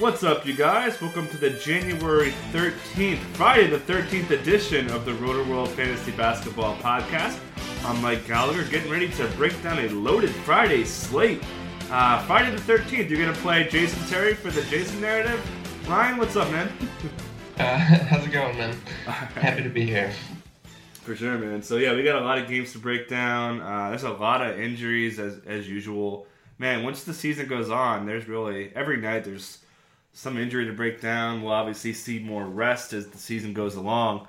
What's up, you guys? Welcome to the January 13th, Friday the 13th edition of the Rotoworld Fantasy Basketball Podcast. I'm Mike Gallagher, getting ready to break down a loaded Friday slate. Uh, Friday the 13th, you're going to play Jason Terry for the Jason narrative. Ryan, what's up, man? Uh, how's it going, man? Happy to be here. For sure, man. So yeah, we got a lot of games to break down. Uh, there's a lot of injuries as as usual. Man, once the season goes on, there's really every night there's some injury to break down. We'll obviously see more rest as the season goes along.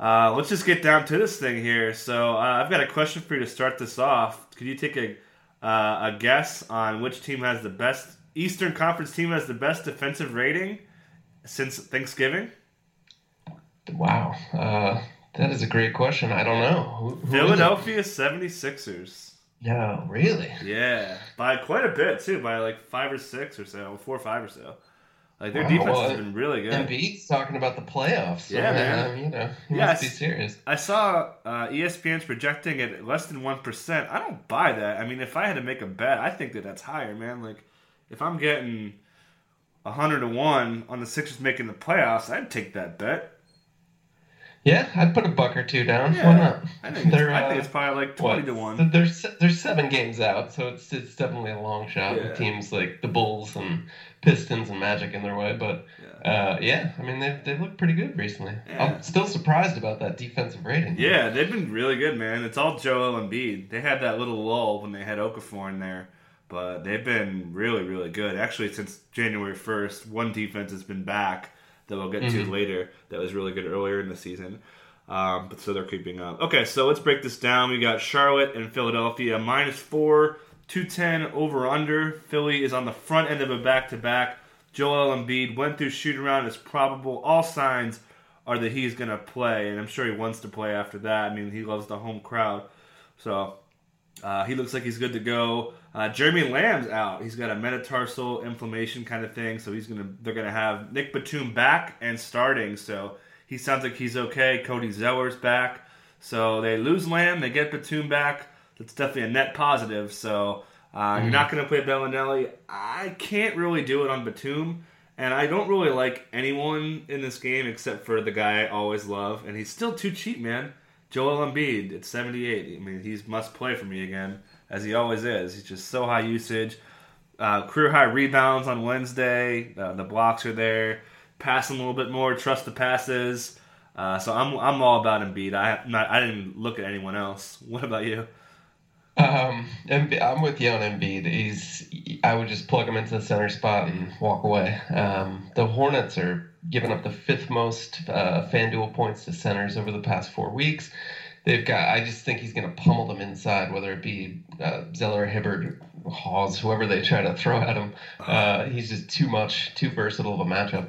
Uh, let's just get down to this thing here. So uh, I've got a question for you to start this off. Could you take a uh, a guess on which team has the best Eastern Conference team has the best defensive rating since Thanksgiving? Wow, uh, that is a great question. I don't know. Who, who Philadelphia 76ers. No, really? Yeah, by quite a bit too, by like five or six or so, four or five or so. Like their Wow, defense well, has been really good. Embiid's talking about the playoffs. So, Yeah, man. um, you know, he Yes. must be serious. I saw uh, ESPN's projecting it less than one percent. I don't buy that. I mean, if I had to make a bet, I think that that's higher, man. Like, if I'm getting hundred to one on the Sixers making the playoffs, I'd take that bet. Yeah, I'd put a buck or two down. Yeah, Why not? I think, it's, They're, I think uh, it's probably like twenty what? to one. There's there's seven games out, so it's it's definitely a long shot Yeah. with teams like the Bulls and Pistons and Magic in their way. But uh, yeah, I mean they they look pretty good recently. Yeah. I'm still surprised about that defensive rating. Yeah, they've been really good, man. It's all Joel Embiid. They had that little lull when they had Okafor in there, but they've been really, really good. Actually, since January first, one defense has been back that we'll get to later. That was really good earlier in the season. Um, but so they're keeping up. Okay, so let's break this down. We got Charlotte and Philadelphia minus four, two ten over under. Philly is on the front end of a back to back. Joel Embiid went through shoot around as probable. All signs are that he's going to play, and I'm sure he wants to play after that. I mean, he loves the home crowd. So uh, he looks like he's good to go. Uh, Jeremy Lamb's out. He's got a metatarsal inflammation kind of thing, so he's gonna. They're gonna have Nick Batum back and starting. So he sounds like he's okay. Cody Zeller's back. So they lose Lamb, they get Batum back. That's definitely a net positive. So uh, you're not gonna play Belinelli. I can't really do it on Batum. And I don't really like anyone in this game except for the guy I always love, and he's still too cheap, man. Joel Embiid at 78. I mean, he's must play for me again, as he always is. He's just so high usage. Uh, career high rebounds on Wednesday. Uh, the blocks are there. Passing a little bit more. Trust the passes. Uh, so I'm I'm all about Embiid. I not I didn't look at anyone else. What about you? Um, I'm with you on Embiid. He's I would just plug him into the center spot and walk away. Um, the Hornets are giving up the fifth most uh, FanDuel points to centers over the past four weeks. They've got. I just think he's going to pummel them inside, whether it be uh, Zeller, Hibbert, Hawes, whoever they try to throw at him. Uh, he's just too much, too versatile of a matchup.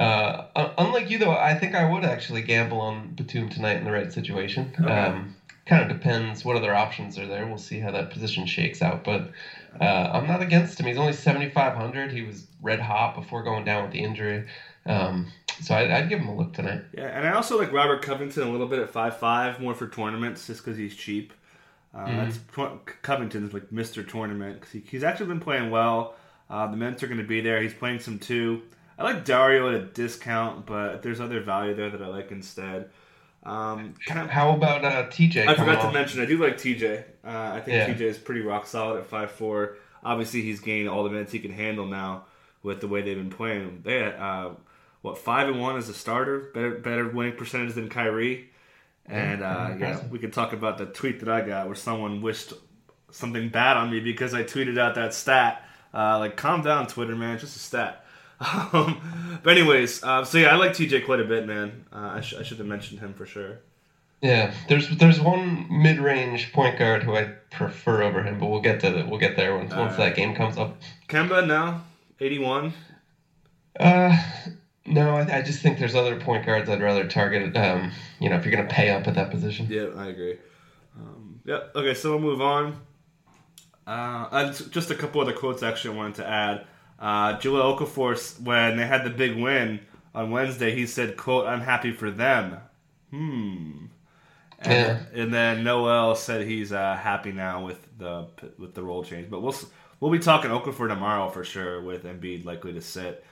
Uh, un- unlike you, though, I think I would actually gamble on Batum tonight in the right situation. Um, kind of depends what other options are there. We'll see how that position shakes out. But uh, I'm not against him. He's only 7,500. He was red hot before going down with the injury. Um, so I'd, I'd give him a look tonight. Yeah, and I also like Robert Covington a little bit at five five, more for tournaments, just because he's cheap. Uh, That's tw- Covington's like Mister Tournament 'cause he, he's actually been playing well. Uh, the Mets are going to be there. He's playing some too. I like Dario at a discount, but there's other value there that I like instead. Um, kind of, How about uh, TJ? I forgot to mention I do like TJ. Uh, I think Yeah. TJ is pretty rock solid at five four. Obviously, he's gained all the minutes he can handle now with the way they've been playing. They uh, what five and one as a starter, better better winning percentage than Kyrie. And uh, yeah, we could talk about the tweet that I got where someone wished something bad on me because I tweeted out that stat. Uh, like, calm down, Twitter, man. Just a stat. Um, but anyways, uh, so yeah, I like TJ quite a bit, man. Uh, I, sh- I should have mentioned him for sure. Yeah, there's there's one mid range point guard who I prefer over him, but we'll get to the, we'll get there once, once that game comes up. Kemba now, eighty one. Uh, no, I, I just think there's other point guards I'd rather target. Um, you know, if you're gonna pay up at that position. Yeah, I agree. Um, yeah. Okay, so we'll move on. Uh, just a couple other quotes actually I wanted to add. Uh, Jahlil Okafor, when they had the big win on Wednesday, he said, "quote I'm happy for them." Hmm. And, yeah. and then Noel said he's uh, happy now with the with the role change. But we'll we'll be talking Okafor tomorrow for sure with Embiid likely to sit.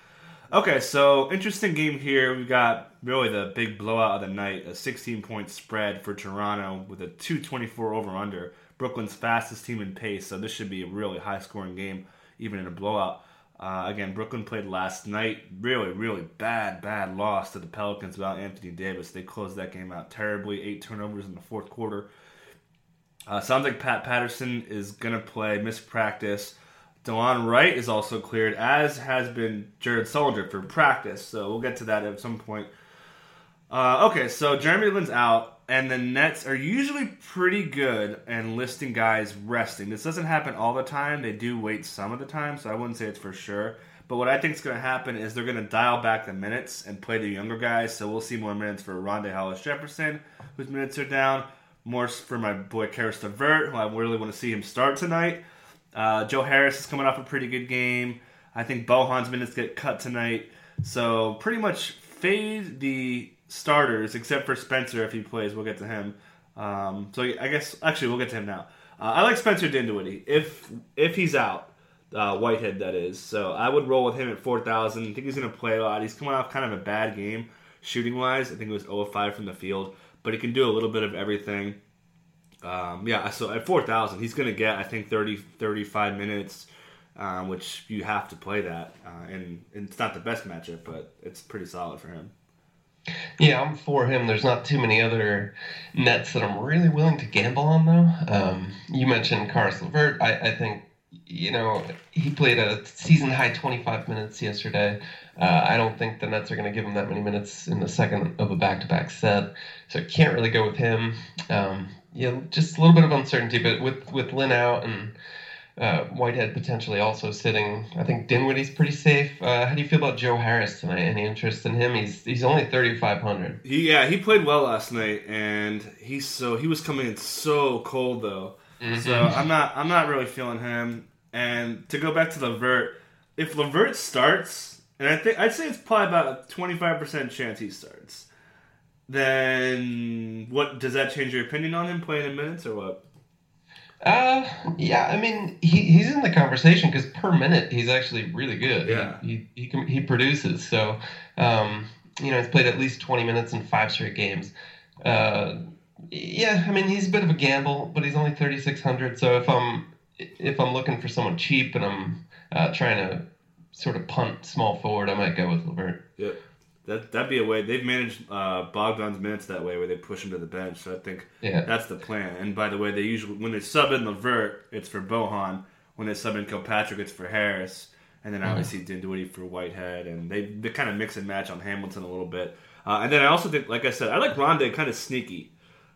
Okay, so interesting game here. We've got really the big blowout of the night, a 16 point spread for Toronto with a 224 over under. Brooklyn's fastest team in pace, so this should be a really high scoring game, even in a blowout. Uh, again, Brooklyn played last night. Really, really bad, bad loss to the Pelicans without Anthony Davis. They closed that game out terribly. Eight turnovers in the fourth quarter. Uh, sounds like Pat Patterson is going to play, miss practice. Delon Wright is also cleared, as has been Jared Sullinger for practice. So we'll get to that at some point. Uh, okay, so Jeremy Lin's out and the Nets are usually pretty good and listing guys resting. This doesn't happen all the time. They do wait some of the time, so I wouldn't say it's for sure. But what I think is going to happen is they're going to dial back the minutes and play the younger guys. So we'll see more minutes for Rondae Hollis Jefferson, whose minutes are down. More for my boy Caris LeVert, who I really want to see him start tonight. Uh, Joe Harris is coming off a pretty good game. I think Bojan's minutes get cut tonight. So pretty much fade the starters, except for Spencer if he plays. We'll get to him. Um, so I guess actually we'll get to him now. Uh, I like Spencer Dinwiddie if if he's out, uh, Whitehead that is. So I would roll with him at four thousand. I think he's going to play a lot. He's coming off kind of a bad game shooting wise. I think it was 0 5 from the field, but he can do a little bit of everything. Um, yeah, so at 4,000, he's going to get, I think, 30, 35 minutes, um, which you have to play that. Uh, and, and, it's not the best matchup, but it's pretty solid for him. Yeah, I'm for him. There's not too many other nets that I'm really willing to gamble on, though. Um, you mentioned Caris LeVert. I, I, think, you know, he played a season high 25 minutes yesterday. Uh, I don't think the Nets are going to give him that many minutes in the second of a back to back set. So I can't really go with him. Yeah, just a little bit of uncertainty, but with, with Lin out and uh, Whitehead potentially also sitting. I think Dinwiddie's pretty safe. Uh, how do you feel about Joe Harris tonight? Any interest in him? He's he's only thirty five hundred. Yeah, he played well last night, and he's so he was coming in so cold though. Mm-hmm. So I'm not I'm not really feeling him. And to go back to LeVert, if LeVert starts, and I think I'd say it's probably about a twenty five percent chance he starts. Then what does that change your opinion on him playing in minutes or what? Uh, yeah. I mean, he, he's in the conversation because per minute he's actually really good. Yeah. He he, he, he produces. So, um, you know, he's played at least twenty minutes in five straight games. Uh, yeah. I mean, he's a bit of a gamble, but he's only thirty six hundred. So if I'm if I'm looking for someone cheap and I'm uh, trying to sort of punt small forward, I might go with LeVert. Yep. That that'd be a way they've managed uh, Bogdan's minutes that way, where they push him to the bench. So I think yeah. that's the plan. And by the way, they usually when they sub in LeVert, it's for Bojan. When they sub in Kilpatrick, it's for Harris, and then obviously mm-hmm. obviously Dinwiddie for Whitehead, and they they kind of mix and match on Hamilton a little bit. Uh, and then I also think, like I said, I like Rondae kind of sneaky.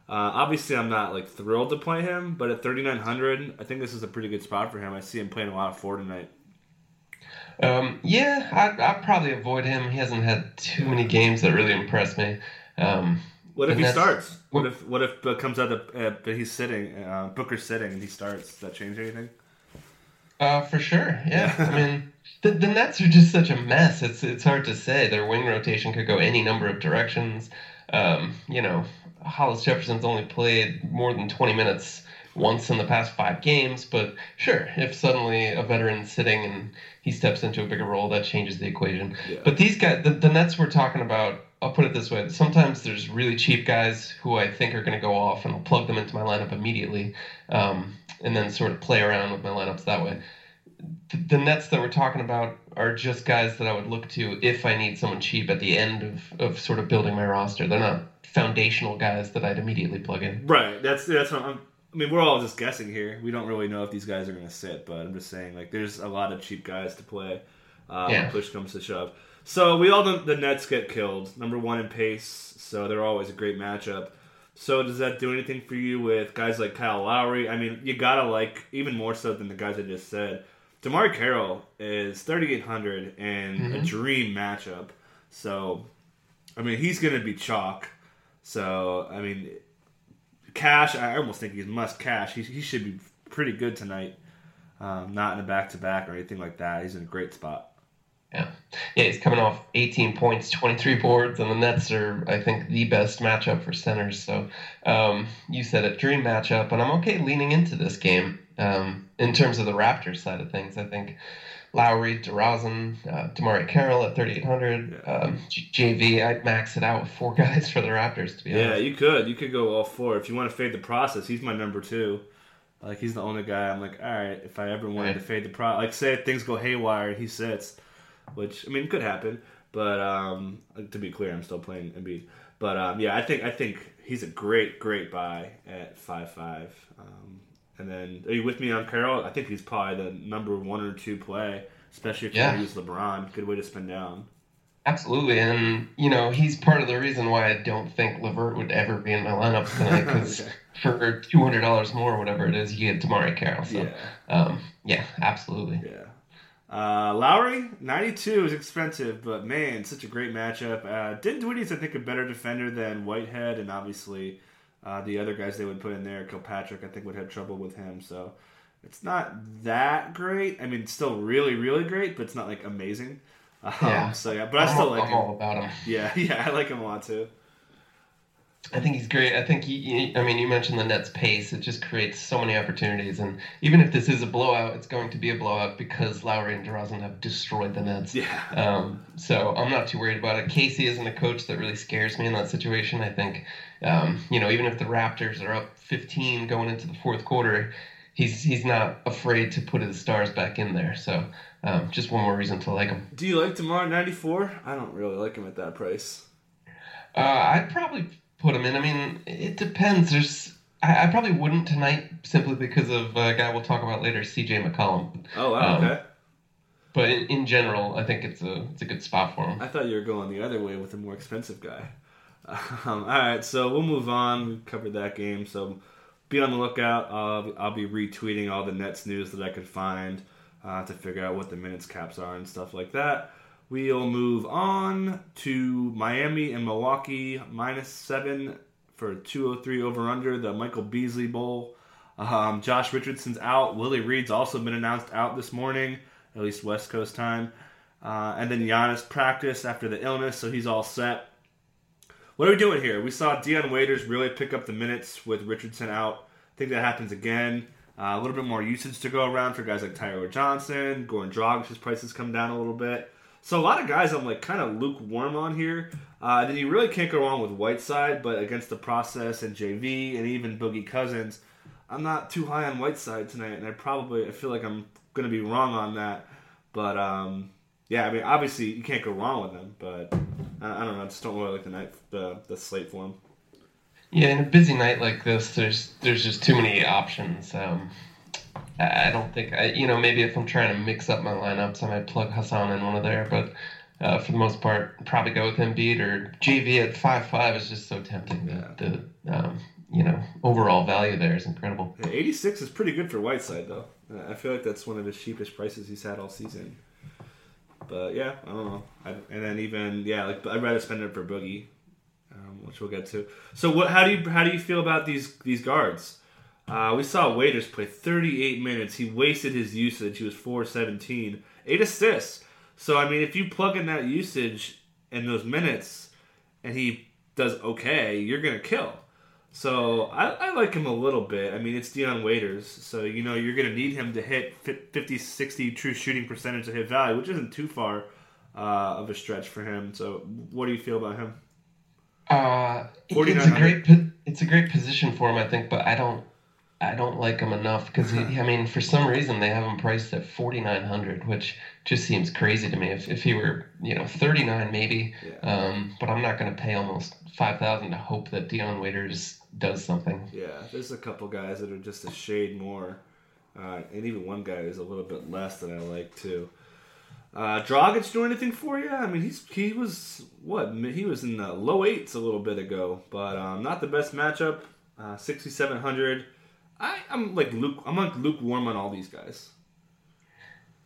Uh, obviously, I'm not like thrilled to play him, but at 3,900, I think this is a pretty good spot for him. I see him playing a lot of four tonight. Um, yeah, I'd, I'd, probably avoid him. He hasn't had too many games that really impressed me. Um, what if he starts? What if what if uh, comes out that uh, he's sitting, uh, Booker's sitting, and he starts? Does that change anything? Uh, for sure. Yeah. I mean, the, the Nets are just such a mess. It's it's hard to say. Their wing rotation could go any number of directions. Um, you know, Hollis Jefferson's only played more than 20 minutes once in the past five games, but sure, if suddenly a veteran's sitting and he steps into a bigger role, that changes the equation. Yeah. But these guys, the, the Nets we're talking about, I'll put it this way: sometimes there's really cheap guys who I think are going to go off, and I'll plug them into my lineup immediately, um, and then sort of play around with my lineups that way. The, the Nets that we're talking about are just guys that I would look to if I need someone cheap at the end of, of sort of building my roster. They're not foundational guys that I'd immediately plug in. Right. That's that's what I'm I mean, we're all just guessing here. We don't really know if these guys are going to sit, but I'm just saying, like, there's a lot of cheap guys to play uh, yeah. push comes to shove. So we all know the Nets get killed. Number one in pace, so they're always a great matchup. So does that do anything for you with guys like Kyle Lowry? I mean, you gotta like even more so than the guys I just said. DeMarre Carroll is 3,800 and mm-hmm. a dream matchup. So, I mean, he's gonna be chalk. So, I mean, cash. I almost think he's must cash. He, he should be pretty good tonight. Um, not in a back to back or anything like that. He's in a great spot. Yeah, yeah, he's coming off 18 points, 23 boards, and the Nets are, I think, the best matchup for centers. So um, you said it, dream matchup, and I'm okay leaning into this game um, in terms of the Raptors side of things. I think Lowry, DeRozan, uh, DeMarre Carroll at 3,800, yeah. um, JV. I'd max it out with four guys for the Raptors. To be yeah, honest. you could, you could go all four if you want to fade the process. He's my number two. Like he's the only guy. I'm like, all right, if I ever wanted right. to fade the pro, like say things go haywire and he sits which I mean could happen. But um, to be clear, I'm still playing Embiid. But um, yeah, I think I think he's a great great buy at five five. Um, and then are you with me on Carroll? I think he's probably the number one or two play, especially if yeah. you use LeBron. Good way to spend down. Absolutely, and you know he's part of the reason why I don't think LeVert would ever be in my lineup tonight because okay. for two hundred dollars more, whatever it is, you get DeMarre Carroll. So, yeah, um, yeah, absolutely. Yeah. Uh, Lowry, 92 is expensive, but man, such a great matchup. Uh, Dinwiddie's, I think, a better defender than Whitehead, and obviously uh, the other guys they would put in there, Kilpatrick, I think, would have trouble with him. So it's not that great. I mean, still really, really great, but it's not like amazing. Um, yeah. So yeah, but I still I'm, like I'm him. about him. Yeah, yeah, I like him a lot too. I think he's great. I think he, I mean, you mentioned the Nets' pace. It just creates so many opportunities. And even if this is a blowout, it's going to be a blowout because Lowry and DeRozan have destroyed the Nets. Yeah. Um, so I'm not too worried about it. Casey isn't a coach that really scares me in that situation. I think, um, you know, even if the Raptors are up 15 going into the fourth quarter, he's he's not afraid to put his stars back in there. So um, just one more reason to like him. Do you like Demar 94? I don't really like him at that price. Uh, I'd probably put him in. I mean, it depends. There's I, I probably wouldn't tonight simply because of a guy we'll talk about later, C.J. McCollum. Oh, wow, um, okay. But in, in, general, I think it's a it's a good spot for him. I thought you were going the other way with a more expensive guy. Um, all right, so we'll move on. We covered that game, so be on the lookout. I'll, I'll be retweeting all the Nets news that I could find uh, to figure out what the minutes caps are and stuff like that. We'll move on to Miami and Milwaukee minus seven for 203 over under the Michael Beasley Bowl. Um, Josh Richardson's out. Willie Reed's also been announced out this morning, at least West Coast time. Uh, and then Giannis practiced after the illness, so he's all set. What are we doing here? We saw Dion Waiters really pick up the minutes with Richardson out. I think that happens again. Uh, a little bit more usage to go around for guys like Tyler Johnson. Goran Dragic's prices come down a little bit. So a lot of guys I'm like kind of lukewarm on here. Uh, then you really can't go wrong with Whiteside, but against the process and JV and even Boogie Cousins, I'm not too high on Whiteside tonight, and I probably I feel like I'm to be wrong on that. But um, yeah, I mean obviously you can't go wrong with them, but I, I don't know. I just don't really like the night the the slate for them. Yeah, in a busy night like this, there's there's just too many options. Um, I don't think I, you know, maybe if I'm trying to mix up my lineups, I might plug Hassan in one of there, but uh, for the most part, probably go with Embiid or JV at five five is just so tempting. The, the um, you know overall value there is incredible. Yeah, Eighty six is pretty good for Whiteside though. I feel like that's one of his cheapest prices he's had all season. But yeah, I don't know. I, and then even yeah, like I'd rather spend it for Boogie, um, which we'll get to. So what? How do you how do you feel about these these guards? Uh, we saw Waiters play 38 minutes. He wasted his usage. He was 417. Eight assists. So, I mean, if you plug in that usage and those minutes and he does okay, you're going to kill. So, I, I, like him a little bit. I mean, it's Dion Waiters. So, you know, you're going to need him to hit 50, 60 true shooting percentage to hit value, which isn't too far uh, of a stretch for him. So, what do you feel about him? Uh, it's a great it's a great position for him, I think, but I don't I don't like him enough because I mean, for some reason they have him priced at forty nine hundred, which just seems crazy to me. If, if he were you know thirty nine maybe, yeah. um, but I'm not going to pay almost five thousand to hope that Dion Waiters does something. Yeah, there's a couple guys that are just a shade more, uh, and even one guy is a little bit less than I like too. Uh, Dragic do anything for you? I mean, he's he was what he was in the low eights a little bit ago, but um, not the best matchup. Uh, Sixty seven hundred. I I'm like Luke. I'm like lukewarm on all these guys.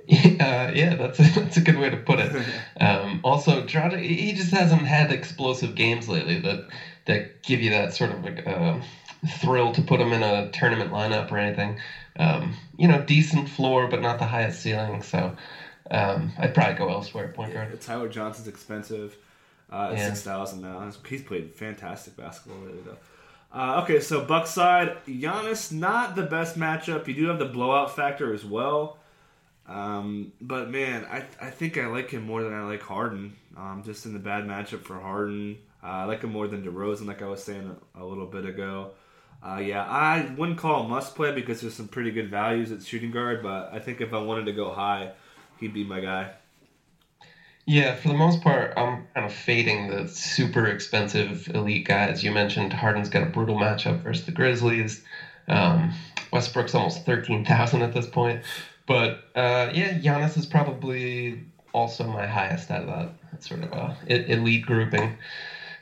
Uh, yeah, that's a, that's a good way to put it. Um, also, Dragic, he just hasn't had explosive games lately that that give you that sort of like uh, thrill to put him in a tournament lineup or anything. Um, you know, decent floor, but not the highest ceiling. So um, I'd probably go elsewhere at point guard. Yeah, Tyler Johnson's expensive. Uh, yeah. Six thousand now. He's played fantastic basketball lately, though. Uh, okay, so Buck side, Giannis not the best matchup. You do have the blowout factor as well. Um, but man, I I think I like him more than I like Harden. Um, just in the bad matchup for Harden, uh, I like him more than DeRozan, like I was saying a, a little bit ago. Uh, yeah, I wouldn't call must play because there's some pretty good values at shooting guard, but I think if I wanted to go high, he'd be my guy. Yeah, for the most part, I'm kind of fading the super expensive elite guys. You mentioned Harden's got a brutal matchup versus the Grizzlies. Um, Westbrook's almost thirteen thousand at this point. But uh, yeah, Giannis is probably also my highest out of that sort of uh, elite grouping.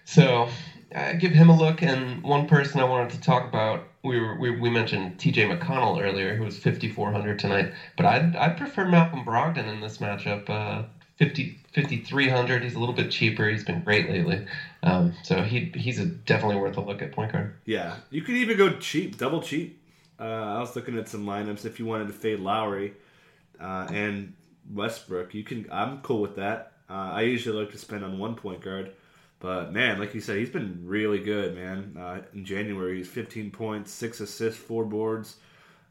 So I give him a look. And one person I wanted to talk about, we were, we, we mentioned T.J. McConnell earlier, who was 5400 tonight. But I'd I'd prefer Malcolm Brogdon in this matchup. Uh, 50, 5300 He's a little bit cheaper. He's been great lately. Um, so he he's a, definitely worth a look at point guard. Yeah, you could even go cheap, double cheap. Uh, I was looking at some lineups if you wanted to fade Lowry uh, and Westbrook. You can. I'm cool with that. Uh, I usually like to spend on one point guard, but man, like you said, he's been really good, man. Uh, in January, he's 15 points, six assists, four boards,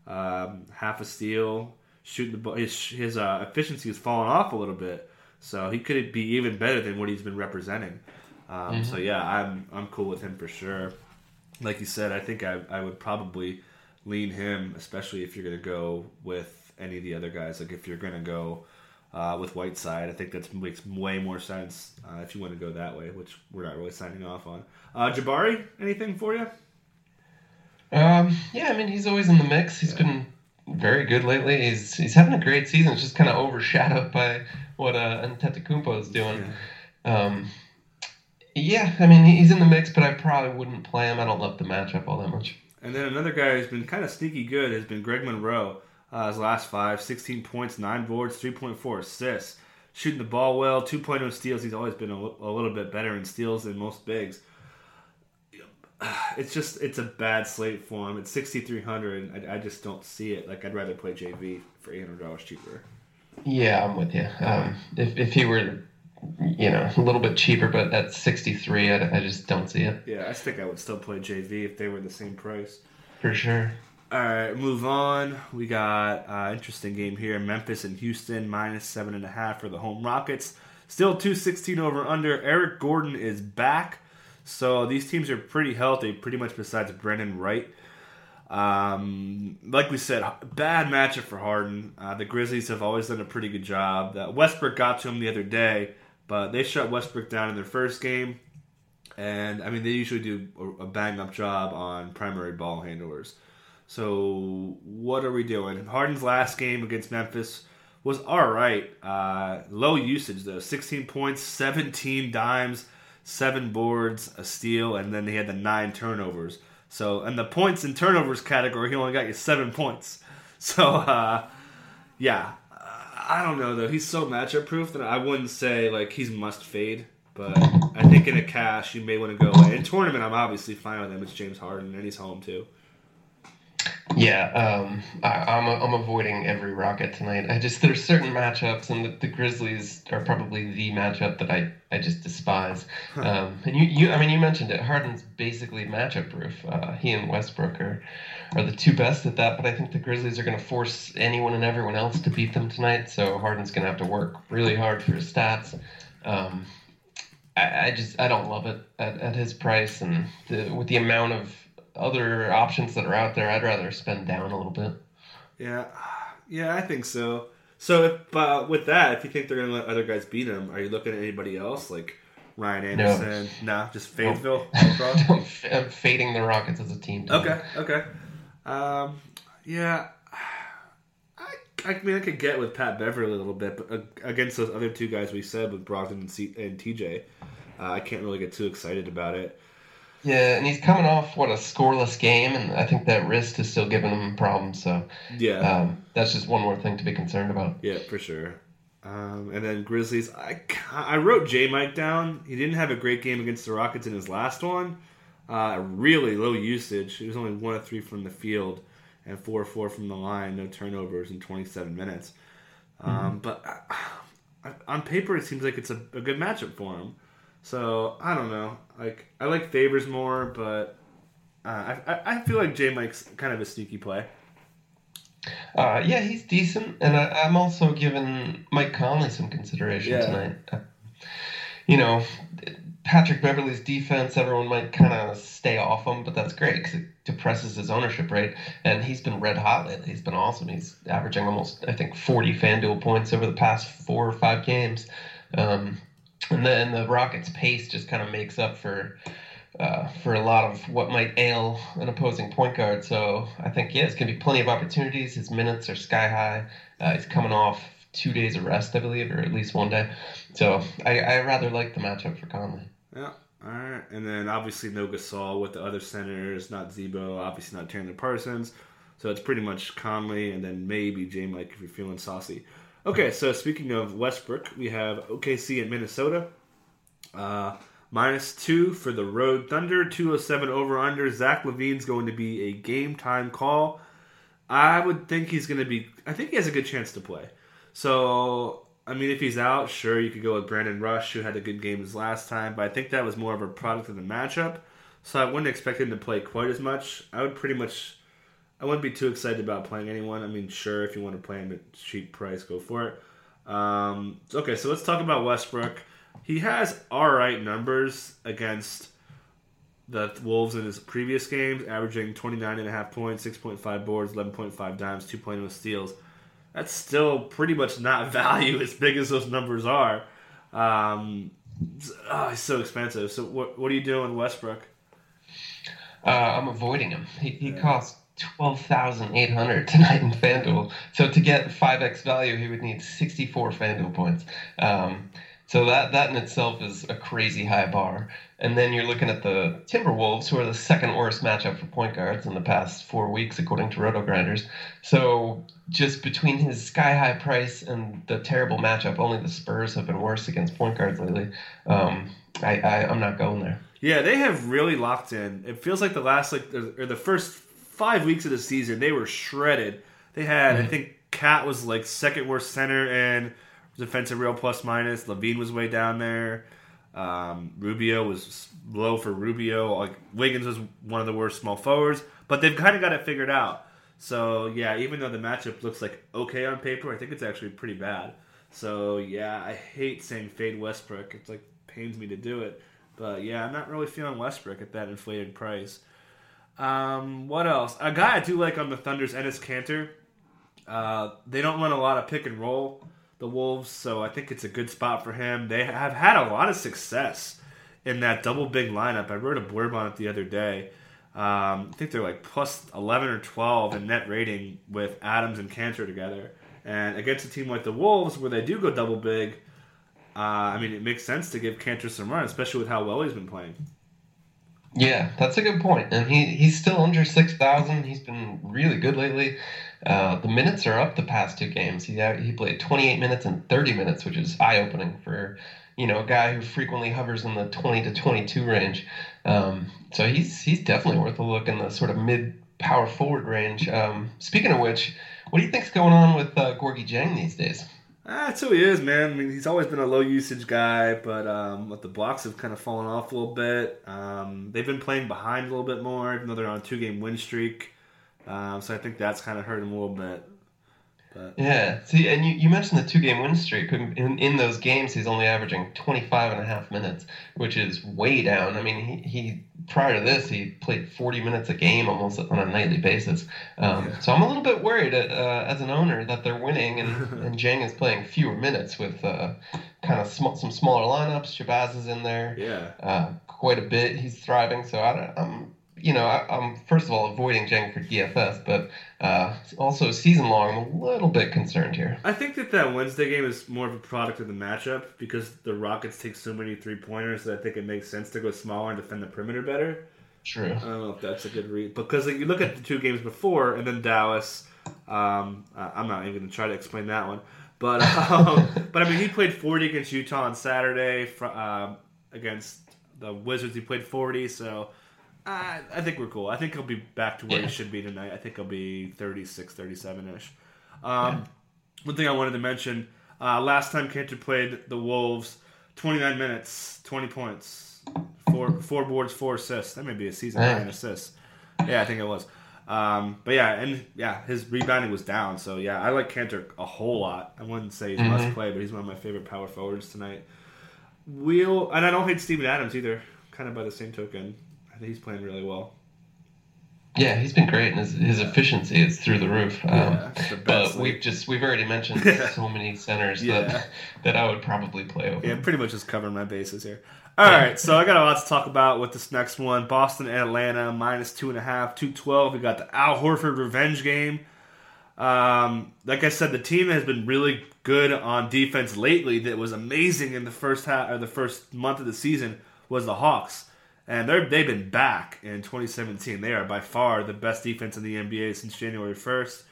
um, half a steal. Shooting the ball, his, his uh, efficiency has fallen off a little bit, so he could be even better than what he's been representing. Um, mm-hmm. So yeah, I'm I'm cool with him for sure. Like you said, I think I I would probably lean him, especially if you're going to go with any of the other guys. Like if you're going to go uh, with Whiteside, I think that makes way more sense uh, if you want to go that way, which we're not really signing off on. Uh, Jabari, anything for you? Um, yeah, I mean he's always in the mix. He's yeah. been very good lately. He's he's having a great season. It's just kind of overshadowed by what uh, Antetokounmpo is doing. Yeah. Um, yeah, I mean he's in the mix, but I probably wouldn't play him. I don't love the matchup all that much. And then another guy who's been kind of sneaky good has been Greg Monroe. Uh, his last five, 16 points, 9 boards, 3.4 assists. Shooting the ball well, 2.0 steals. He's always been a, a little bit better in steals than most bigs. It's just, it's a bad slate for him. It's 6,300. I, I just don't see it. Like, I'd rather play JV for $800 cheaper. Yeah, I'm with you. Um, if, if he were you know, a little bit cheaper, but at 63, I, I just don't see it. Yeah, I think I would still play JV if they were the same price. For sure. All right, move on. We got uh, interesting game here: Memphis and Houston minus seven and a half for the home Rockets. Still two sixteen over under. Eric Gordon is back, so these teams are pretty healthy, pretty much besides Brendan Wright. Um, like we said, bad matchup for Harden. Uh, the Grizzlies have always done a pretty good job. That Westbrook got to him the other day, but they shut Westbrook down in their first game. And I mean, they usually do a bang up job on primary ball handlers. So what are we doing? Harden's last game against Memphis was all right. Uh, low usage though, 16 points, 17 dimes, seven boards, a steal, and then he had the nine turnovers. So in the points and turnovers category, he only got you seven points. So uh, yeah, I don't know though. He's so matchup proof that I wouldn't say like he's must fade. But I think in a cash you may want to go away. In tournament, I'm obviously fine with him. It's James Harden and he's home too. Yeah, um, I, am I'm, I'm avoiding every Rocket tonight. I just there's certain matchups, and the, the, Grizzlies are probably the matchup that I, I just despise. Um, and you, you I mean you mentioned it. Harden's basically matchup proof. Uh, he and Westbrook are are the two best at that. But I think the Grizzlies are going to force anyone and everyone else to beat them tonight. So Harden's going to have to work really hard for his stats. Um, I, I, just I don't love it at, at his price and the, with the amount of other options that are out there. I'd rather spend down a little bit. Yeah, yeah, I think so. So if uh, with that, if you think they're going to let other guys beat them, are you looking at anybody else like? Ryan Anderson. No, nah, just Fayetteville. I'm fading the Rockets as a team. Okay, okay. Um, yeah, I, I mean, I could get with Pat Beverley a little bit, but uh, against those other two guys we said with Brogdon and, C- and TJ, uh, I can't really get too excited about it. Yeah, and he's coming off what a scoreless game, and I think that wrist is still giving him problems. So Yeah, um, that's just one more thing to be concerned about. yeah, for sure. Um, and then Grizzlies, I I wrote J Mike down. He didn't have a great game against the Rockets in his last one. Uh, really low usage. He was only one of three from the field and four or four from the line. No turnovers in 27 minutes. Um, But uh, on paper, it seems like it's a, a good matchup for him. So I don't know. Like I like Favors more, but uh, I, I I feel like J Mike's kind of a sneaky play. Uh, yeah, he's decent, and I, I'm also giving Mike Conley some consideration Yeah. tonight. Uh, you know, Patrick Beverley's defense, everyone might kind of stay off him, but that's great because it depresses his ownership rate. And he's been red hot lately. He's been awesome. He's averaging almost, I think, 40 FanDuel points over the past four or five games. Um, and then the Rockets' pace just kind of makes up for uh, for a lot of what might ail an opposing point guard. So I think yeah, it's gonna be plenty of opportunities. His minutes are sky high. Uh, he's coming off two days of rest, I believe, or at least one day. So I, I rather like the matchup for Conley. Yeah. All right. And then obviously no Gasol with the other centers, not Z-Bo, obviously not Chandler Parsons. So it's pretty much Conley and then maybe J Mike if you're feeling saucy. Okay, so speaking of Westbrook, we have OKC in Minnesota. Uh, minus two for the Road Thunder, 207 over under. Zach LaVine's going to be a game time call. I would think he's going to be, I think he has a good chance to play. So, I mean, if he's out, sure, you could go with Brandon Rush, who had a good game his last time, but I think that was more of a product of the matchup. So I wouldn't expect him to play quite as much. I would pretty much, I wouldn't be too excited about playing anyone. I mean, sure, if you want to play him at cheap price, go for it. Um, okay, so let's talk about Westbrook. He has all right numbers against the Wolves in his previous games, averaging 29.5 points, 6.5 boards, 11.5 dimes, 2.0 steals. That's still pretty much not value as big as those numbers are. Um, oh, he's so expensive. So what, what are you doing, Westbrook? Uh, I'm avoiding him. He, he costs twelve thousand eight hundred tonight in FanDuel. So to get five x value, he would need sixty four FanDuel points. Um, so that that in itself is a crazy high bar. And then you're looking at the Timberwolves, who are the second worst matchup for point guards in the past four weeks, according to RotoGrinders. So just between his sky high price and the terrible matchup, only the Spurs have been worse against point guards lately. Um, I, I I'm not going there. Yeah, they have really locked in. It feels like the last like or the first five weeks of the season they were shredded. They had I think KAT was like second worst center and defensive real plus minus. LaVine was way down there. Um, Rubio was low for Rubio. Like Wiggins was one of the worst small forwards, but they've kind of got it figured out. So yeah, even though the matchup looks like okay on paper, I think it's actually pretty bad. So yeah, I hate saying fade Westbrook. It's like pains me to do it, but yeah, I'm not really feeling Westbrook at that inflated price. Um, what else? A guy I do like on the Thunder's Enes Kanter. Uh, they don't run a lot of pick and roll, the Wolves, so I think it's a good spot for him. They have had a lot of success in that double big lineup. I wrote a blurb on it the other day. Um, I think they're like plus 11 or 12 in net rating with Adams and Kanter together. And against a team like the Wolves, where they do go double big, uh, I mean, it makes sense to give Kanter some run, especially with how well he's been playing. Yeah, that's a good point. And he, he's still under 6,000. He's been really good lately. Uh, the minutes are up the past two games. He, he played 28 minutes and 30 minutes, which is eye opening for you know a guy who frequently hovers in the 20 to 22 range. Um, so he's he's definitely worth a look in the sort of mid power forward range. Um, speaking of which, what do you think's going on with uh, Gorgui Dieng these days? That's who he is, man. I mean, he's always been a low usage guy, but um, but the blocks have kind of fallen off a little bit. Um, they've been playing behind a little bit more, even though they're on a two game win streak. Um, so I think that's kind of hurt him a little bit. But Yeah. See, and you, you mentioned the two game win streak. In, in those games, he's only averaging 25 and a half minutes, which is way down. I mean, he, he prior to this, he played 40 minutes a game almost on a nightly basis. Um, Yeah. So I'm a little bit worried uh, as an owner that they're winning and, and Dieng is playing fewer minutes with uh, kind of sm- some smaller lineups. Shabazz is in there yeah, uh, quite a bit. He's thriving. So I don't, I'm you know, I, am first of all avoiding Dieng for DFS, but uh, also season long, I'm a little bit concerned here. I think that that Wednesday game is more of a product of the matchup because the Rockets take so many three pointers that I think it makes sense to go smaller and defend the perimeter better. True. I don't know if that's a good read because like, you look at the two games before and then Dallas. Um, I'm not even going to try to explain that one, but um, but I mean he played 40 against Utah on Saturday. Uh, against the Wizards, he played 40, so I, I think we're cool. I think he'll be back to where yeah. he should be tonight. I think he'll be 36, 37 ish. Um, yeah. One thing I wanted to mention uh, last time Kanter played the Wolves, 29 minutes, 20 points, four, four boards, four assists. That may be a season high in assists. Yeah, I think it was. Um, but yeah, and yeah, his rebounding was down. So yeah, I like Kanter a whole lot. I wouldn't say he's mm-hmm. must play, but he's one of my favorite power forwards tonight. We'll and I don't hate Steven Adams either. Kind of by the same token he's playing really well. Yeah, he's been great, and his, his efficiency is through the roof. Um, yeah, the but we've just we've already mentioned so many centers yeah. that that I would probably play over. Yeah, pretty much just covering my bases here. All right, so I got a lot to talk about with this next one: Boston and Atlanta minus two and a half, two twelve. We got the Al Horford revenge game. Um, like I said, the team has been really good on defense lately. That was amazing in the first half or the first month of the season was the Hawks and they're they've been back in 2017. They are by far the best defense in the NBA since January 1st.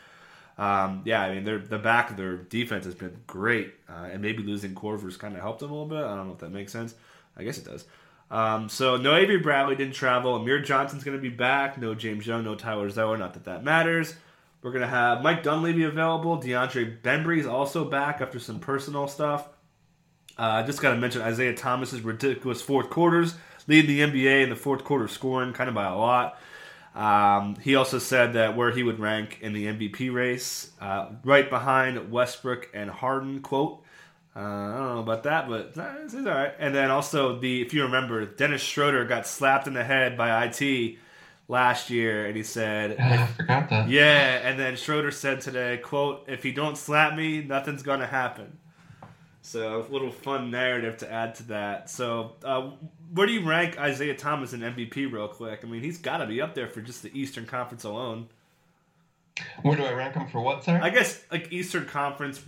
Um, yeah, I mean, they're the back of their defense has been great, uh, and maybe losing Korver's kind of helped them a little bit. I don't know if that makes sense. I guess it does. Um, so no Avery Bradley didn't travel. Amir Johnson's going to be back. No James Young. No Tyler Zeller. Not that that matters. We're going to have Mike Dunleavy available. DeAndre Bembry is also back after some personal stuff. Uh, I just got to mention Isaiah Thomas's ridiculous fourth quarters lead the NBA in the fourth quarter scoring, kind of by a lot. Um, he also said that where he would rank in the MVP race, uh, right behind Westbrook and Harden. Quote. Uh, I don't know about that, but it's, all right. And then also the, if you remember, Dennis Schroeder got slapped in the head by IT last year, and he said, "I forgot that." Yeah, and then Schroeder said today, "quote If you don't slap me, nothing's gonna happen." So a little fun narrative to add to that. So uh, where do you rank Isaiah Thomas in MVP real quick? I mean, he's got to be up there for just the Eastern Conference alone. Where do I rank him for what, sir? I guess like Eastern Conference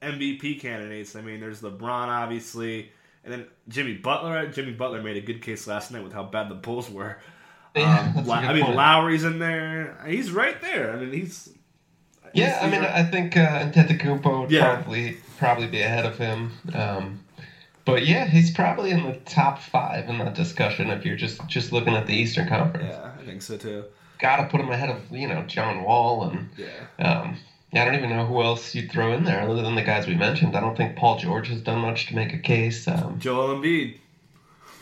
MVP candidates. I mean, there's LeBron obviously, and then Jimmy Butler. Jimmy Butler made a good case last night with how bad the Bulls were. Yeah, um, I mean, point. Lowry's in there. He's right there. I mean, he's. Yeah, I mean. I think uh, Antetokounmpo would yeah. probably probably be ahead of him. Um, but yeah, he's probably in the top five in that discussion if you're just just looking at the Eastern Conference. Yeah, I think so too. Got to put him ahead of you know John Wall and yeah. Um, yeah, I don't even know who else you'd throw in there other than the guys we mentioned. I don't think Paul George has done much to make a case. Um, Joel Embiid.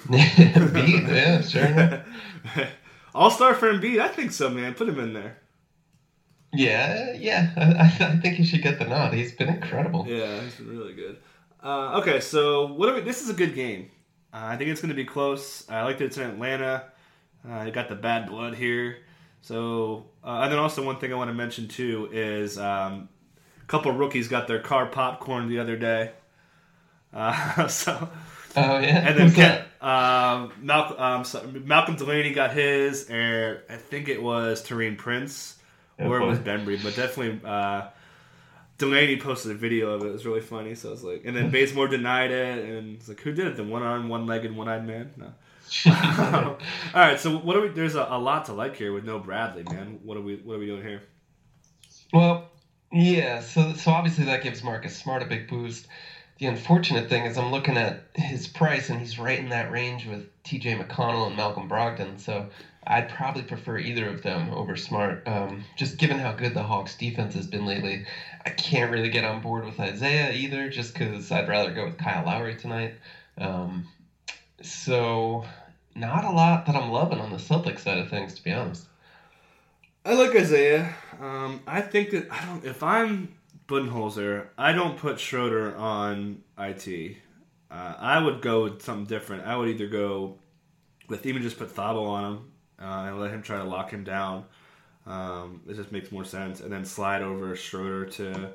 Embiid, yeah, sure. All star for Embiid, I think so, man. Put him in there. Yeah, yeah. I, I think he should get the nod. He's been incredible. Yeah, he's been really good. Uh, okay, so what? We, this is a good game. Uh, I think it's going to be close. I like that it's in Atlanta. Uh, you got the bad blood here. So, uh, and then also one thing I want to mention too is um, a couple rookies got their car popcorn the other day. Uh, so, oh yeah, and then Ken, um, Malcolm, um, so Malcolm Delaney got his, and I think it was Taurean Prince, or it was Bembry, but definitely uh, Delaney posted a video of it. It was really funny. So I was like, and then Bazemore denied it, and it's like, who did it? The one arm, one legged, one eyed man? No. All right. So what are we? There's a, a, lot to like here with no Bradley, man. What are we? What are we doing here? Well, yeah. So so obviously that gives Marcus Smart a big boost. The unfortunate thing is I'm looking at his price, and he's right in that range with T.J. McConnell and Malcolm Brogdon. So I'd probably prefer either of them over Smart. Um, just given how good the Hawks defense has been lately, I can't really get on board with Isaiah either, just because I'd rather go with Kyle Lowry tonight. Um, so not a lot that I'm loving on the Celtics side of things, to be honest. I like Isaiah. Um, I think that I don't. If I'm Budenholzer, I don't put Schroeder on it. Uh, I would go with something different. I would either go with even just put Thabo on him uh, and let him try to lock him down. Um, it just makes more sense, and then slide over Schroeder to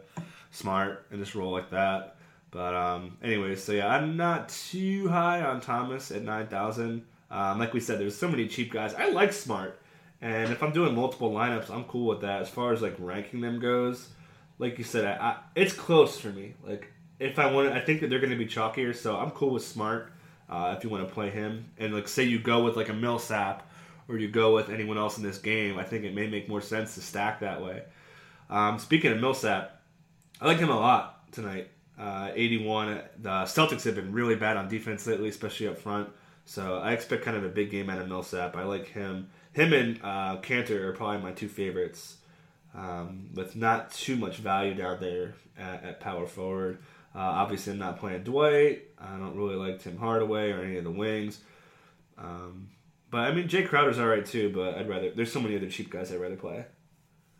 Smart and just roll like that. But um, anyways, so yeah, I'm not too high on Thomas at nine thousand. Um, like we said, there's so many cheap guys. I like Smart, and if I'm doing multiple lineups, I'm cool with that. As far as like ranking them goes, like you said, I, I, it's close for me. Like if I want, I think that they're going to be chalkier, so I'm cool with Smart. Uh, if you want to play him, and like say you go with like a Millsap, or you go with anyone else in this game, I think it may make more sense to stack that way. Um, speaking of Millsap, I like him a lot tonight. Uh, 81. The Celtics have been really bad on defense lately, especially up front. So I expect kind of a big game out of Millsap. I like him. Him and uh, Kanter are probably my two favorites, um, with not too much value down there at, at power forward. Uh, obviously, I'm not playing Dwight. I don't really like Tim Hardaway or any of the wings. Um, but I mean, Jae Crowder's all right too. But I'd rather. There's so many other cheap guys I'd rather play.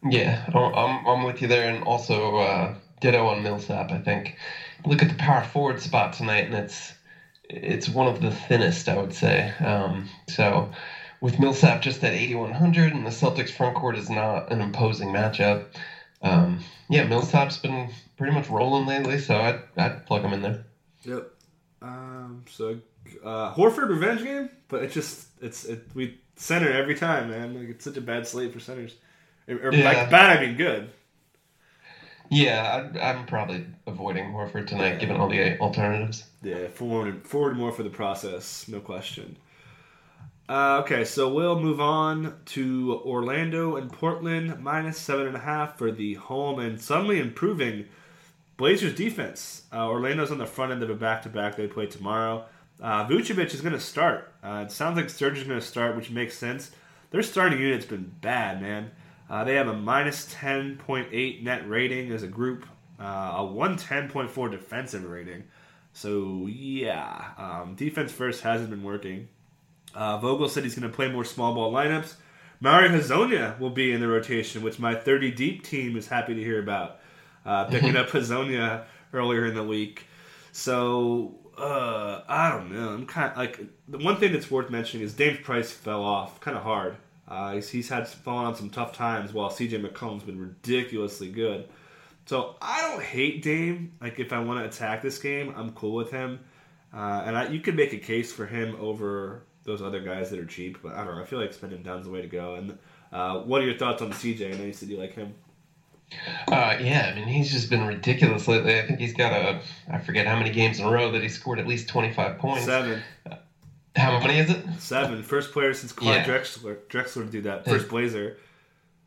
Yeah, I'm I'm with you there, and also uh, ditto on Millsap. I think look at the power forward spot tonight, and it's it's one of the thinnest, I would say. Um, so with Millsap just at 8100, and the Celtics front court is not an imposing matchup. Um, yeah, Millsap's been pretty much rolling lately, so I'd I'd plug him in there. Yep. Um, so uh, Horford revenge game, but it's just it's it, we center every time, man. Like it's such a bad slate for centers. Or, yeah. like bad, I mean good. Yeah, I, am probably avoiding Horford tonight, yeah. given all the alternatives. Yeah, forward, forward more for the process, no question. Uh, okay, so we'll move on to Orlando and Portland, minus seven and a half for the home, and suddenly improving Blazers defense. Uh, Orlando's on the front end of a back to back. They play tomorrow. Uh, Vucevic is going to start. Uh, it sounds like Serge is going to start, which makes sense. Their starting unit's been bad, man. Uh, they have a minus 10.8 net rating as a group, uh, a 110.4 defensive rating. So, yeah, um, defense first hasn't been working. Uh, Vogel said he's going to play more small ball lineups. Mario Hezonja will be in the rotation, which my 30 deep team is happy to hear about. Uh, picking up Hezonja earlier in the week. So, uh, I don't know. I'm kind of like the one thing that's worth mentioning is Dame's price fell off kind of hard. Uh, he's, he's had fallen on some tough times while CJ McCollum's been ridiculously good. So I don't hate Dame. Like if I want to attack this game, I'm cool with him. Uh, and I, you could make a case for him over those other guys that are cheap. But I don't know. I feel like spending down's the way to go. And uh, what are your thoughts on CJ? I know you said you like him. Uh, yeah, I mean he's just been ridiculous lately. I think he's got a I forget how many games in a row that he scored at least twenty five points. Seven. How many is it? Seven. First player since Clyde yeah. Drexler, Drexler to do that. First Blazer.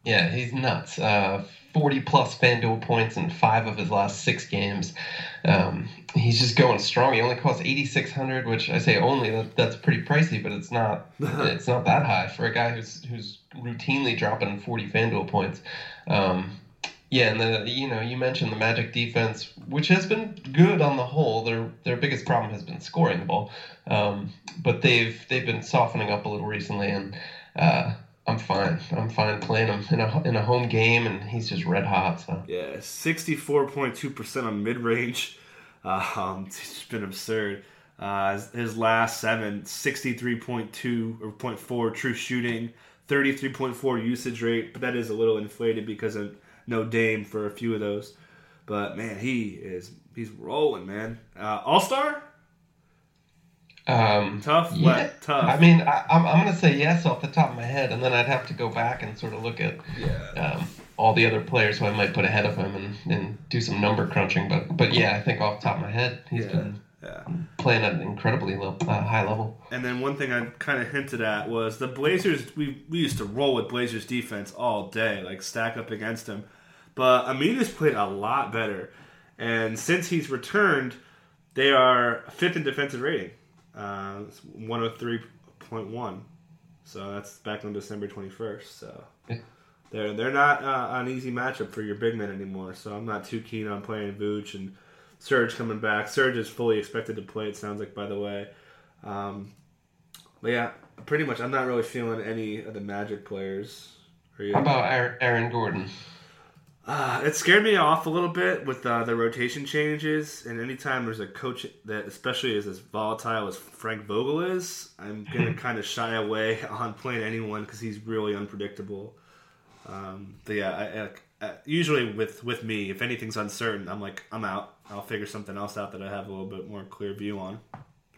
Yeah, he's nuts. Uh, 40 plus FanDuel points in five of his last six games. Um, he's just going strong. He only costs 8600 which I say only, that, that's pretty pricey, but it's not it's not that high for a guy who's who's routinely dropping 40 FanDuel points. Um, yeah, and the you know you mentioned the Magic defense, which has been good on the whole. Their their biggest problem has been scoring the ball, um, but they've they've been softening up a little recently, and uh, I'm fine. I'm fine playing him in a in a home game, and he's just red hot. So yeah, sixty four point two percent on mid range. Um, it's been absurd. Uh, his, his last seven, 63.2 or 0.4 true shooting, 33.4 usage rate, but that is a little inflated because of no Dame for a few of those. But man, he is he's rolling, man. Uh, All star. Um, tough, yeah. Wet, tough. I mean, I, am I'm, I'm gonna say yes off the top of my head, and then I'd have to go back and sort of look at yeah. um, all the other players who I might put ahead of him and, and do some number crunching. But but yeah, I think off the top of my head, he's yeah. been yeah. playing at an incredibly low, uh, high level. And then one thing I kind of hinted at was the Blazers. We we used to roll with Blazers defense all day, like stack up against them. But Aminu played a lot better, and since he's returned, they are fifth in defensive rating, uh, one hundred oh three point one. So that's back on December twenty first. So they're they're not uh, an easy matchup for your big men anymore. So I'm not too keen on playing Vooch and Serge coming back. Serge is fully expected to play. It sounds like, by the way. Um, but yeah, pretty much. I'm not really feeling any of the Magic players. How about Aaron Gordon? Uh, it scared me off a little bit with uh, the rotation changes, and anytime there's a coach that, especially is as volatile as Frank Vogel is, I'm gonna kind of shy away on playing anyone because he's really unpredictable. Um, but yeah, I, I, usually with with me, if anything's uncertain, I'm like I'm out. I'll figure something else out that I have a little bit more clear view on.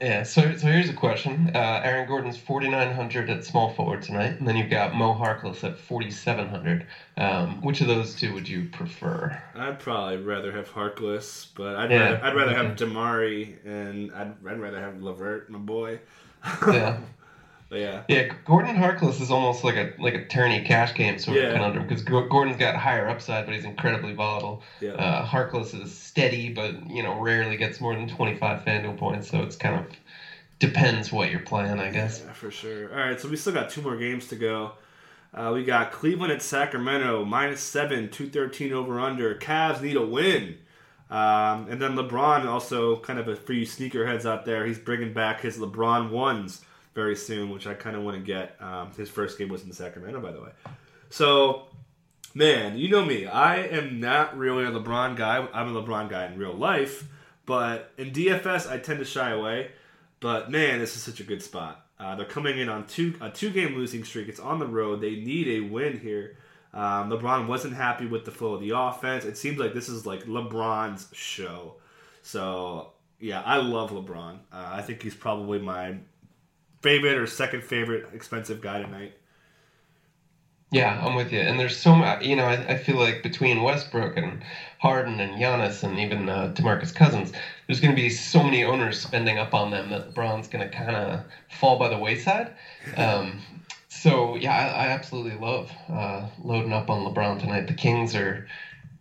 Yeah, so so here's a question. Uh, Aaron Gordon's 4,900 at small forward tonight, and then you've got Mo Harkless at 4,700. Um, which of those two would you prefer? I'd probably rather have Harkless, but I'd Yeah, rather, I'd rather have okay. DeMarre and I'd, I'd rather have LeVert, my boy. Yeah. But yeah, Yeah, Gordon Harkless is almost like a like a tourney cash game sort Yeah. of conundrum because Gordon's got higher upside, but he's incredibly volatile. yeah. Uh, Harkless is steady, but you know rarely gets more than 25 FanDuel points, so it's kind of depends what you're playing, I guess. Yeah, for sure. All right, so we still got two more games to go. Uh, we got Cleveland at Sacramento, minus seven, 213 over under. Cavs need a win. Um, and then LeBron, also kind of a, for you sneakerheads out there, he's bringing back his LeBron ones very soon, which I kind of want to get. Um, his first game was in Sacramento, by the way. So, man, you know me. I am not really a LeBron guy. I'm a LeBron guy in real life, but in DFS, I tend to shy away. But man, this is such a good spot. Uh, they're coming in on two a two game losing streak. It's on the road. They need a win here. Um, LeBron wasn't happy with the flow of the offense. It seems like this is like LeBron's show. So yeah, I love LeBron. Uh, I think he's probably my favorite or second favorite expensive guy tonight. Yeah, I'm with you. And there's so much, you know, I, I feel like between Westbrook and Harden and Giannis and even uh, DeMarcus Cousins, there's going to be so many owners spending up on them that LeBron's going to kind of fall by the wayside. Um, so, yeah, I, I absolutely love uh, loading up on LeBron tonight. The Kings are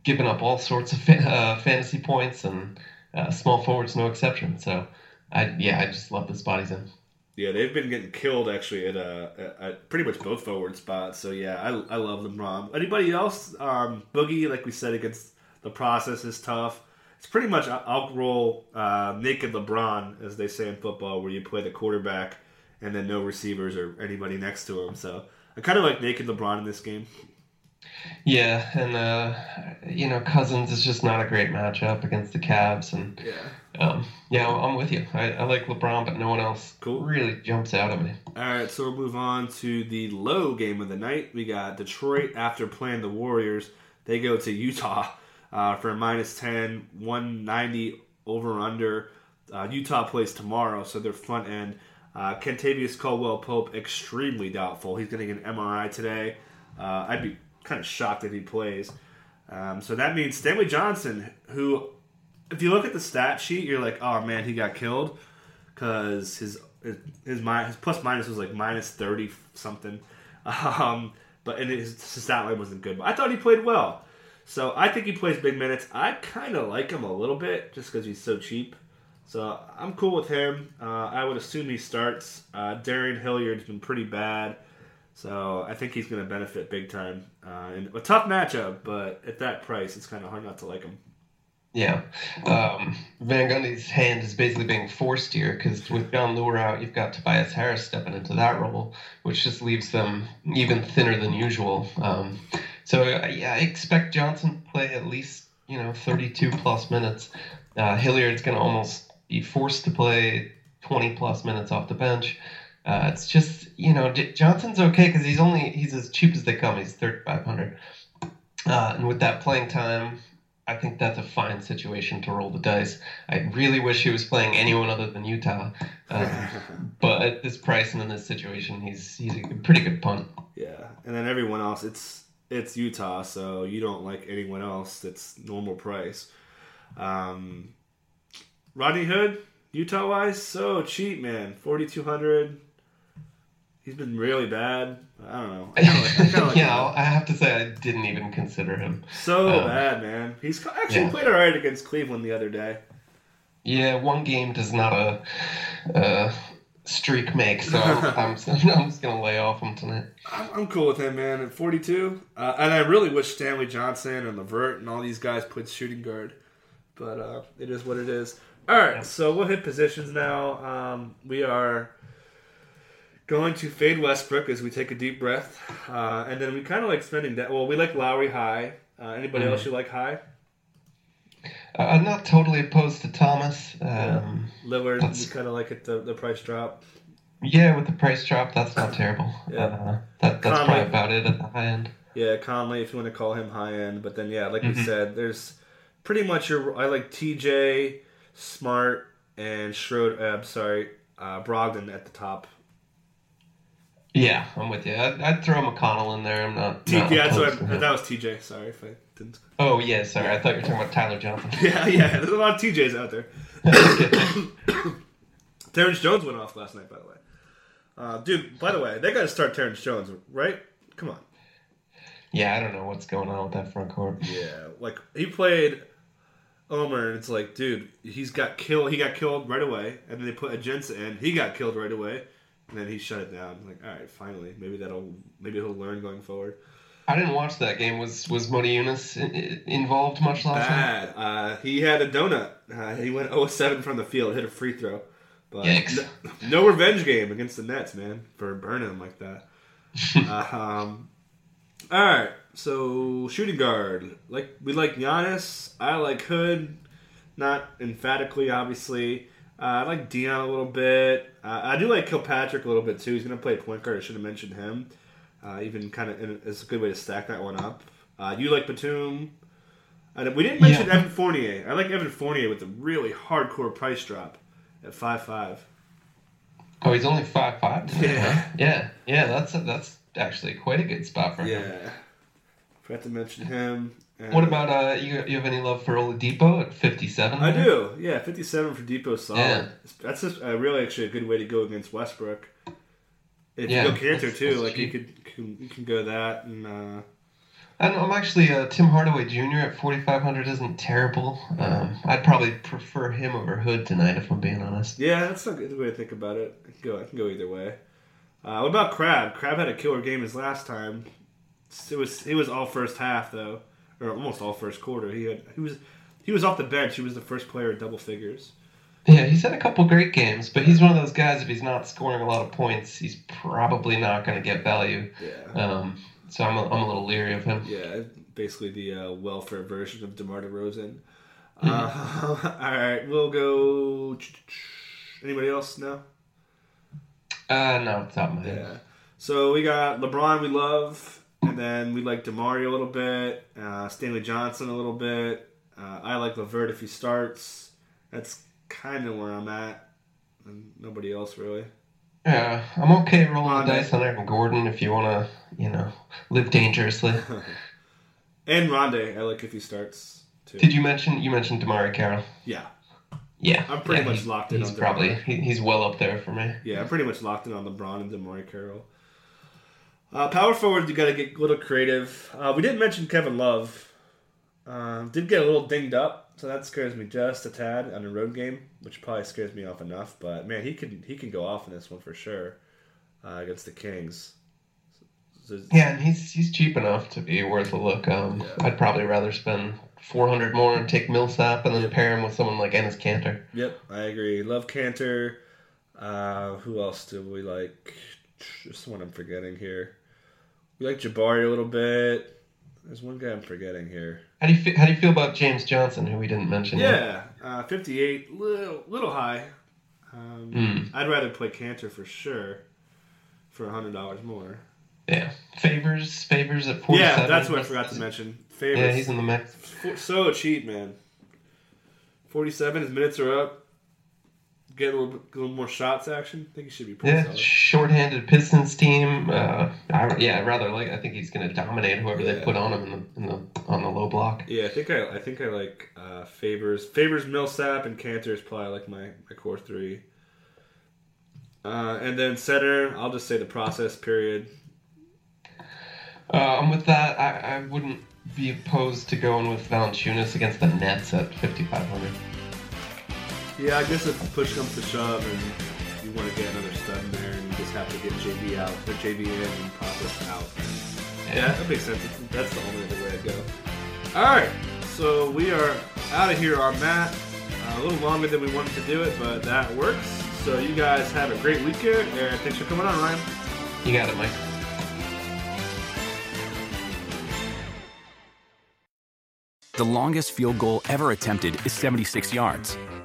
giving up all sorts of fa- uh, fantasy points, and uh, small forwards no exception. So, I yeah, I just love the spot he's in. Yeah, they've been getting killed actually at uh at, pretty much both forward spots. So yeah, I, I love LeBron. Anybody else? Um, Boogie, like we said, against the process is tough. It's pretty much I'll roll uh, naked LeBron, as they say in football, where you play the quarterback and then no receivers or anybody next to him. So I kind of like naked LeBron in this game. Yeah, and uh, you know Cousins is just not a great matchup against the Cavs, and Yeah. um, yeah, I'm with you. I, I like LeBron, but no one else Cool. really jumps out at me. All right, so we'll move on to the low game of the night. We got Detroit after playing the Warriors. They go to Utah uh, for a minus 10, 190 over under. Uh, Utah plays tomorrow, so their front end. Uh, Kentavious Caldwell Pope, extremely doubtful. He's going to get an MRI today. Uh, I'd be kind of shocked if he plays. Um, so that means Stanley Johnson, who, if you look at the stat sheet, you're like, oh man, he got killed because his his his, his plus minus was like minus thirty something, um, but and his, his stat line wasn't good. But I thought he played well, so I think he plays big minutes. I kind of like him a little bit just because he's so cheap. So I'm cool with him. Uh, I would assume he starts. Uh, Darrun Hilliard's been pretty bad, so I think he's going to benefit big time. Uh, and a tough matchup, but at that price, it's kind of hard not to like him. Yeah, um, Van Gundy's hand is basically being forced here because with Jon Leuer out, you've got Tobias Harris stepping into that role, which just leaves them even thinner than usual. Um, so yeah, I expect Johnson to play at least you know 32 plus minutes. Uh, Hilliard's going to almost be forced to play 20 plus minutes off the bench. Uh, it's just you know Johnson's okay because he's only he's as cheap as they come. He's 3,500, uh, and with that playing time. I think that's a fine situation to roll the dice. I really wish he was playing anyone other than Utah, uh, but at this price and in this situation, he's he's a pretty good punt. Yeah, and then everyone else, it's it's Utah, so you don't like anyone else that's normal price. Um, Rodney Hood, Utah wise, so cheap, man. Forty two hundred. He's been really bad. I don't know. I kinda like, I kinda like yeah, him. I'll- have to say I didn't even consider him. so um, bad, man. He's actually yeah. played all right against Cleveland the other day. Yeah, one game does not a, a streak make, so I'm, I'm, just gonna lay off him tonight. I'm, I'm cool with him, man. At 42, uh, and I really wish Stanley Johnson and Levert and all these guys played shooting guard, but uh, it is what it is. All right, so we'll hit positions now. Um, we are going to fade Westbrook as we take a deep breath, uh, and then we kind of like spending that. Well, we like Lowry high. Uh, anybody else you like high? Uh, I'm not totally opposed to Thomas. Um, Lillard, That's- you kind of like it the, the price drop. yeah, with the price drop, that's not terrible. Yeah. Uh, that, that's Conley. probably about it at the high end. Yeah, Conley, if you want to call him high end. But then, yeah, like we Mhm. said, there's pretty much your. I like TJ, Smart, and Schroeder. Uh, I'm sorry, uh, Brogdon at the top. Yeah, I'm with you. I'd, I'd throw McConnell in there. I'm not. T- not yeah, that's what I, that was TJ. Sorry if I didn't. Oh yeah, sorry. I thought you were talking about Tyler Johnson. Yeah, yeah. There's a lot of TJs out there. Terrence Jones went off last night, by the way. Uh, dude, by the way, they got to start Terrence Jones, right? Come on. yeah, I don't know what's going on with that front court. Yeah, like he played Omer, and it's like, dude, he's got killed. He got killed right away, and then they put Ajinça in. He got killed right away, and then he shut it down. Like, all right, finally, maybe that'll maybe he'll learn going forward. I didn't watch that game. Was was Modi Yunus in- in- involved much last night? Bad. Uh, he had a donut. Uh, he went 0-7 from the field, hit a free throw. But Yikes. no, no revenge game against the Nets, man, for burning them like that. uh, um, all right, so shooting guard. Like we like Giannis. I like Hood, not emphatically, obviously. Uh, I like Dion a little bit. Uh, I do like Kilpatrick a little bit too. He's going to play point guard. I should have mentioned him. Uh, even kind of, it's a good way to stack that one up. Uh, you like Batum. And we didn't mention Yeah. Evan Fournier. I like Evan Fournier with a really hardcore price drop at five five. Oh, he's only five five. Yeah. yeah, yeah. That's that's actually quite a good spot for him. Yeah. Forgot to mention him. And What about uh? You you have any love for Oladipo at fifty seven? I do. Yeah, fifty seven for Dipo solid. Yeah. That's just uh, really actually a good way to go against Westbrook. If Yeah, you go Kanter too, that's like you could can, you can go that and uh, I know, I'm actually uh, Tim Hardaway Jr. at 4,500 isn't terrible. Um, I'd probably prefer him over Hood tonight, if I'm being honest. yeah, that's a good way to think about it. I can go I can go either way. Uh, what about Crabbe? Crabbe had a killer game his last time. It was he was all first half though, or almost all first quarter. He had he was he was off the bench. He was the first player in double figures. Yeah, he's had a couple great games, but he's one of those guys. If he's not scoring a lot of points, he's probably not going to get value. Yeah. Um, so I'm a, I'm a little leery of him. Yeah, basically the uh, welfare version of DeMar DeRozan. Mm-hmm. Uh, all right, we'll go. Anybody else? No. Uh, no, it's not my head. Yeah. So we got LeBron, we love, and then we like DeMarre a little bit, uh, Stanley Johnson a little bit. Uh, I like Levert if he starts. That's kind of where I'm at, and nobody else really. Yeah, I'm okay rolling the dice on Aaron Gordon if you want to, you know, live dangerously. And Rondae, I like if he starts too. Did you mention you mentioned DeMarre Carroll? Yeah, Yeah, I'm pretty yeah, much locked in He's on probably DeMar. he's well up there for me. Yeah, I'm pretty much locked in on LeBron and DeMarre Carroll. Uh, power forward, you got to get a little creative. Uh, we didn't mention Kevin Love. Uh, did get a little dinged up, so that scares me just a tad on a road game, which probably scares me off enough. But man, he can he can go off in this one for sure uh, against the Kings. So- Yeah, and he's he's cheap enough to be worth a look. Um, I'd probably rather spend 400 more and take Millsap and then pair him with someone like Enes Kanter. Yep, I agree. Love Kanter. Uh, who else do we like? Just one I'm forgetting here. We like Jabari a little bit. There's one guy I'm forgetting here. How do you fe- how do you feel about James Johnson, who we didn't mention? yet? Yeah, uh, 58, little little high. Um, Hmm. I'd rather play Kanter for sure for hundred dollars more. yeah. Favors favors at 47. Yeah, that's what I forgot to mention. Favorites. Yeah, he's in the mix. So cheap, man. Forty-seven. His minutes are up. Get a little, bit- a little more shots action. I think he should be pretty Yeah, solid. short-handed Pistons team. Uh, I, yeah, rather like. I think he's going to dominate whoever they put on him in the, in the on the low block. Yeah, I think I I think I like uh, favors favors Millsap and Kanter is probably like my, my core three. Uh, and then center, I'll just say the process period. Um, with that, I, I wouldn't be opposed to going with Valanciunas against the Nets at 5,500. Yeah, I guess if push comes to shove and you want to get another stud in there and you just have to get JB out or JB in and process out. Yeah, that makes sense. That's the only other way to go. All right, so we are out of here on Matt. Uh, a little longer than we wanted to do it, but that works. So you guys have a great weekend, and thanks for coming on, Ryan. You got it, Mike. The longest field goal ever attempted is 76 yards.